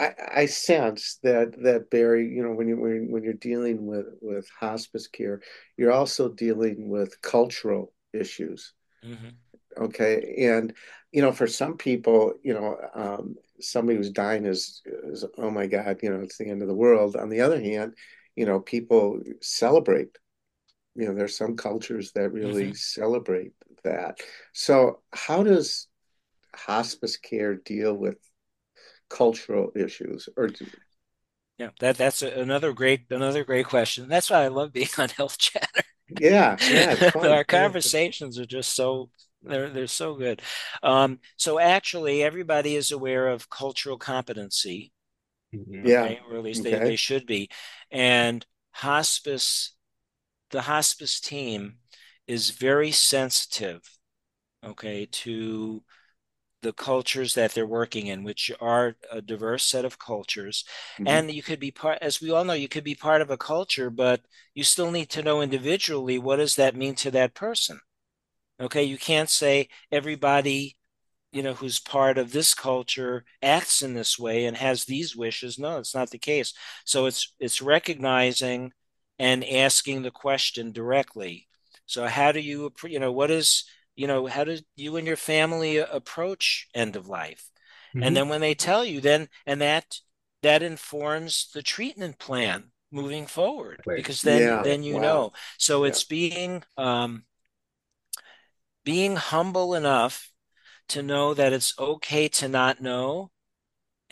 A: I, I sense that that Barry, you know, when you when, when you're dealing with with hospice care, you're also dealing with cultural issues. Mm-hmm. Okay, and you know, for some people, you know, um, somebody who's dying is, is oh my god, you know, it's the end of the world. On the other hand, you know, people celebrate. You know, there's some cultures that really mm-hmm. celebrate that. So, how does hospice care deal with cultural issues or
B: yeah that that's another great another great question. That's why i love being on health chatter.
A: Yeah yeah
B: our conversations are just so they're they're so good. Um, so actually everybody is aware of cultural competency
A: mm-hmm. yeah.
B: or at least okay. they, they should be. And hospice the hospice team is very sensitive okay to the cultures that they're working in which are a diverse set of cultures. Mm-hmm. and you could be part as we all know you could be part of a culture but you still need to know individually what does that mean to that person. Okay you can't say everybody you know who's part of this culture acts in this way and has these wishes. No it's not the case. So it's it's recognizing and asking the question directly. So how do you you know what is you know how do you and your family approach end of life mm-hmm. and then when they tell you then and that that informs the treatment plan moving forward right. because then yeah. then you wow. know so yeah. it's being um being humble enough to know that it's okay to not know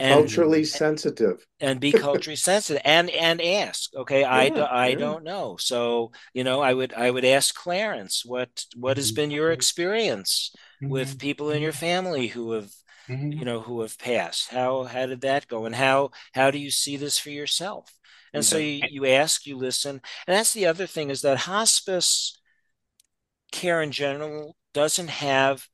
A: and, culturally sensitive.
B: And be culturally sensitive and and ask okay? Yeah, i do, i yeah. don't know. So you know i would i would ask clarence what what has been your mm-hmm. experience mm-hmm. with people in your family who have mm-hmm. you know who have passed? How how did that go? And how how do you see this for yourself? And so you, you ask you listen. And that's the other thing is that hospice care in general doesn't have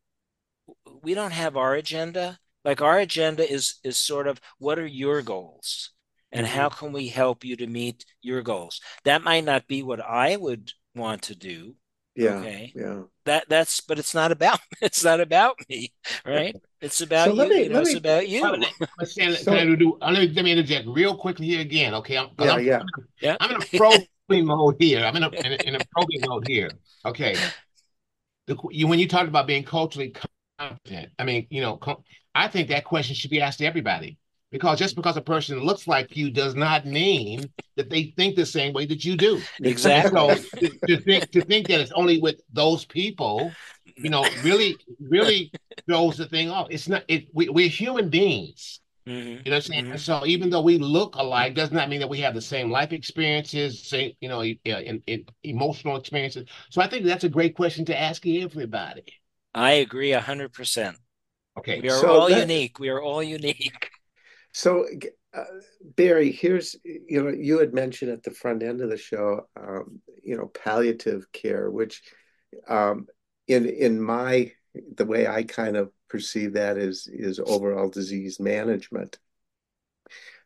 B: we don't have our agenda like our agenda is is sort of what are your goals? And mm-hmm. how can we help you to meet your goals? That might not be what i would want to do
A: yeah okay? yeah.
B: That that's but it's not about it's not about me right? It's about so you, me, you know, me, it's about you.
C: Stan, so, can I do, let, me, let me interject real quickly here again okay? I'm,
A: yeah,
C: I'm,
A: yeah.
C: yeah. I'm in a probing mode here. I'm in a, in a, in a probing mode here okay? The, you, when you talked about being culturally competent i mean you know I think that question should be asked to everybody because just because a person looks like you does not mean that they think the same way that you do.
B: Exactly.
C: So to, to, think to think that it's only with those people, you know, really really throws the thing off. It's not. It we, we're human beings. Mm-hmm. You know what I'm saying? Mm-hmm. So even though we look alike, does not mean that we have the same life experiences, same you know, in, in emotional experiences. So I think that's a great question to ask everybody.
B: I agree a hundred percent.
C: Okay.
B: We are so all that, unique. We are all unique.
A: So, uh, Barry, here's, you know, you had mentioned at the front end of the show, um, you know, palliative care, which um, in in my the way I kind of perceive that is is overall disease management.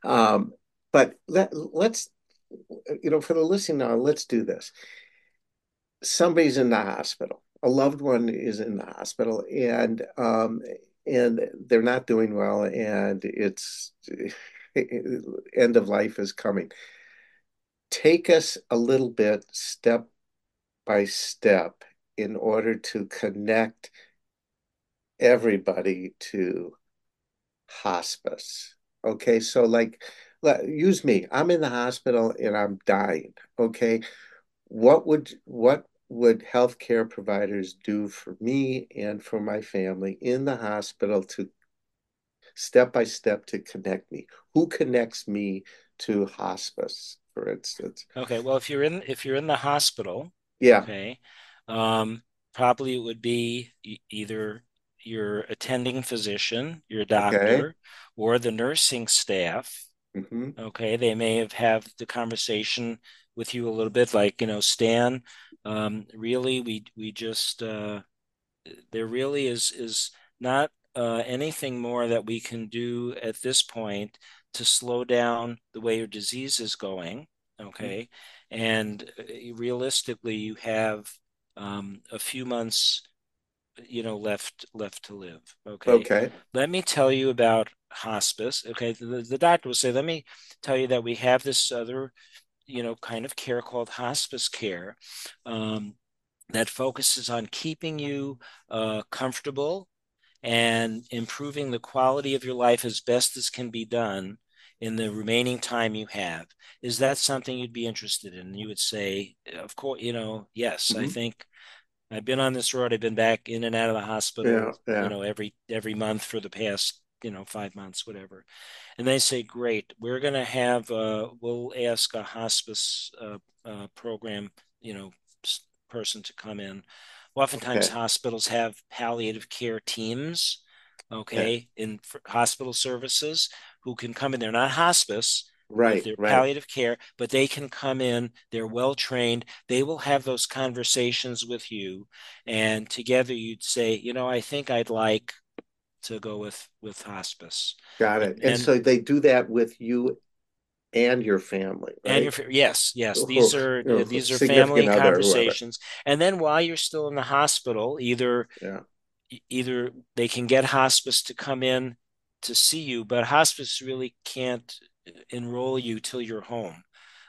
A: Um, but let let's you know for the listening now, let's do this. Somebody's in the hospital. A loved one is in the hospital, and um, and they're not doing well and it's eh, eh, end of life is coming. Take us a little bit step by step in order to connect everybody to hospice. Okay so like use me. I'm in the hospital and i'm dying. Okay what would what would healthcare providers do for me and for my family in the hospital to step by step to connect me? Who connects me to hospice, for instance?
B: Okay, well, if you're in if you're in the hospital,
A: yeah,
B: okay, um, probably it would be either your attending physician, your doctor, okay. or the nursing staff. Mm-hmm. Okay, they may have have the conversation with you a little bit, like you know, Stan. Um, really, we we just uh, there really is is not uh, anything more that we can do at this point to slow down the way your disease is going. Okay, mm-hmm. and uh, realistically, you have um, a few months you know left left to live okay
A: okay
B: let me tell you about hospice okay the, the doctor will say let me tell you that we have this other you know kind of care called hospice care um, that focuses on keeping you uh, comfortable and improving the quality of your life as best as can be done in the remaining time you have is that something you'd be interested in you would say of course you know yes mm-hmm. i think I've been on this road. I've been back in and out of the hospital, yeah, yeah. you know, every every month for the past, you know, five months, whatever. And they say, great, we're going to have, uh, we'll ask a hospice uh, uh, program, you know, person to come in. Oftentimes, okay. hospitals have palliative care teams, okay, yeah. in hospital services who can come in. They're not hospice,
A: right,
B: their
A: right.
B: palliative care, but they can come in, they're well trained, they will have those conversations with you. And together you'd say, you know, I think I'd like to go with with hospice.
A: Got it. And, and so they do that with you and your family right?
B: and your yes yes these are you know, these are family conversations and then while you're still in the hospital either
A: yeah.
B: either they can get hospice to come in to see you but hospice really can't enroll you till you're home.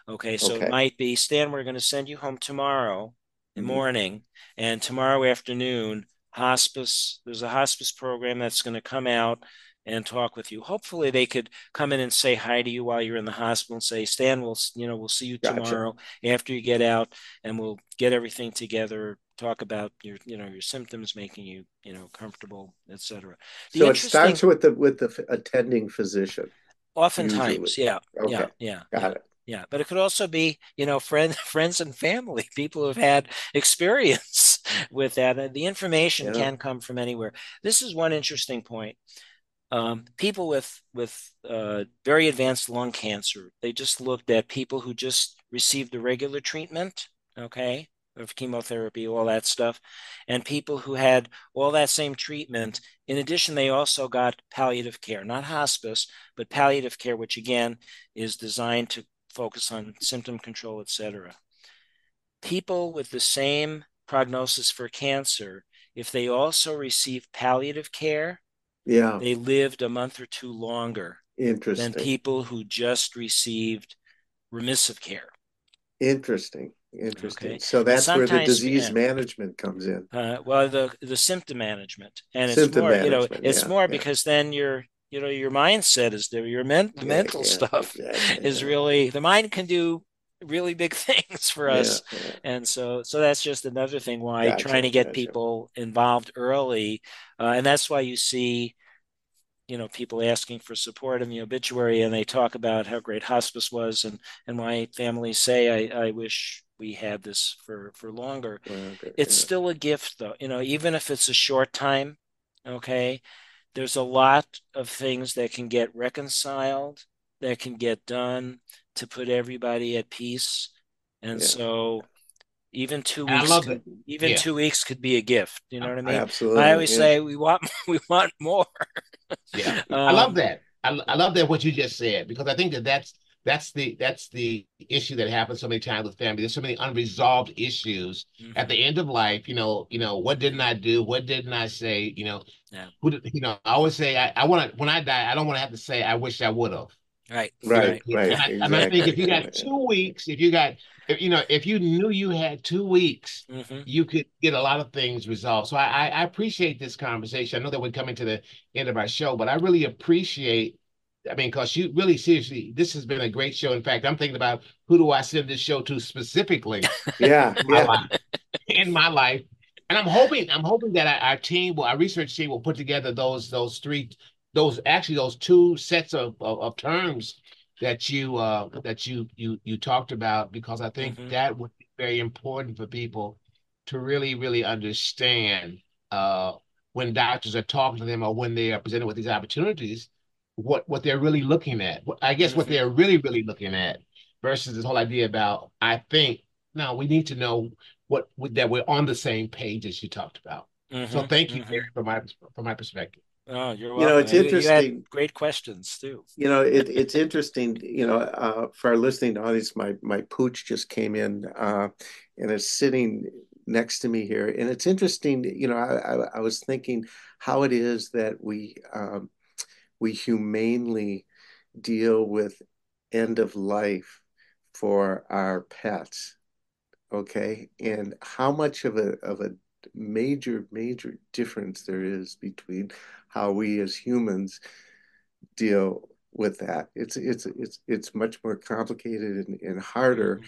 B: Okay, so okay. it might be Stan, we're going to send you home tomorrow mm-hmm. morning, and tomorrow afternoon, hospice. There's a hospice program that's going to come out and talk with you. Hopefully, they could come in and say hi to you while you're in the hospital and say, "Stan, we'll you know we'll see you gotcha. tomorrow after you get out, and we'll get everything together." talk about your you know your symptoms making you you know comfortable etc
A: so it starts with the with the attending physician
B: Oftentimes, Usually. yeah,
A: okay.
B: yeah, yeah.
A: Got it.
B: Yeah, but it could also be, you know, friends, friends and family, people who've had experience with that. The information yeah. can come from anywhere. This is one interesting point. Um, people with with uh, very advanced lung cancer, they just looked at people who just received the regular treatment. Okay, of chemotherapy, all that stuff, and people who had all that same treatment. In addition, they also got palliative care, not hospice, but palliative care, which again is designed to focus on symptom control, etc. People with the same prognosis for cancer, if they also received palliative care,
A: yeah,
B: they lived a month or two longer
A: Interesting.
B: than people who just received remissive care.
A: Interesting. Interesting. Okay. So that's where the disease yeah. management comes in.
B: Uh, well, the the symptom management, and it's more, you know, it's yeah, more yeah. because then your, you know, your mindset is there. Your men- the mental stuff exactly, is really the mind can do really big things for us, and so so that's just another thing why gotcha, trying to get gotcha. people involved early, uh, and that's why you see you know people asking for support in the obituary and they talk about how great hospice was and and why families say i, I wish we had this for for longer okay, it's yeah. still a gift though you know even if it's a short time okay there's a lot of things that can get reconciled that can get done to put everybody at peace. And yeah. so even two weeks could, even yeah. two weeks could be a gift you know what i mean?
A: Absolutely
B: i always say we want we want more.
C: Yeah. Um, i love that. I, I love that what you just said because i think that that's that's the that's the issue that happens so many times with family. There's so many unresolved issues mm-hmm. at the end of life. You know, you know, what didn't I do? What didn't I say? You know,
B: yeah.
C: who did, you know, I always say I, I want to when I die, I don't want to have to say I wish I would have.
B: Right.
A: Right. Right. And I,
C: exactly. and I, think if you got two weeks, if you got, if, you know, if you knew you had two weeks, mm-hmm. you could get a lot of things resolved. So I, I appreciate this conversation. I know that we're coming to the end of our show, but I really appreciate I mean, because you really seriously, this has been a great show. In fact, I'm thinking about who do I send this show to specifically?
A: Yeah,
C: in, my life, in my life, and I'm hoping, I'm hoping that our, our team, will, our research team, will put together those those three, those actually those two sets of of, of terms that you uh that you you you talked about because I think mm-hmm. that would be very important for people to really really understand uh when doctors are talking to them or when they are presented with these opportunities, what what they're really looking at. I guess what mm-hmm. they're really really looking at versus this whole idea about I think now we need to know what that we're on the same page as you talked about. Mm-hmm, so thank you, mm-hmm. from my from my perspective.
B: Oh, you're welcome. You know,
A: it's interesting. You
B: great questions too.
A: You know, it, it's interesting. You know, uh, for our listening audience, my my pooch just came in uh, and is sitting next to me here, and it's interesting. You know, I, I, I was thinking how it is that we um, we humanely deal with end of life for our pets okay and how much of a of a major major difference there is between how we as humans deal with that it's it's it's it's much more complicated and, and harder mm-hmm.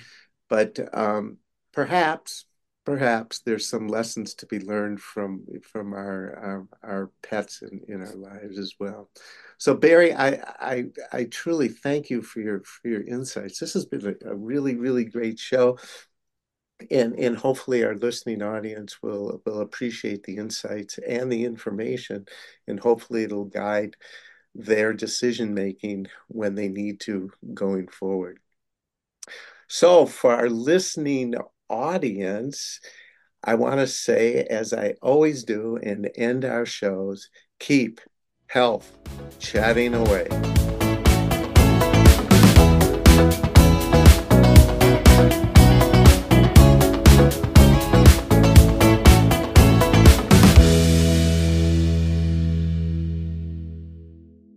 A: but um, perhaps perhaps there's some lessons to be learned from from our our, our pets in, in our lives as well. So barry I, I i truly thank you for your for your insights. This has been a, a really really great show. And and hopefully our listening audience will will appreciate the insights and the information. And hopefully it'll guide their decision making when they need to going forward. So for our listening audience i want to say as i always do and end our shows keep health chatting away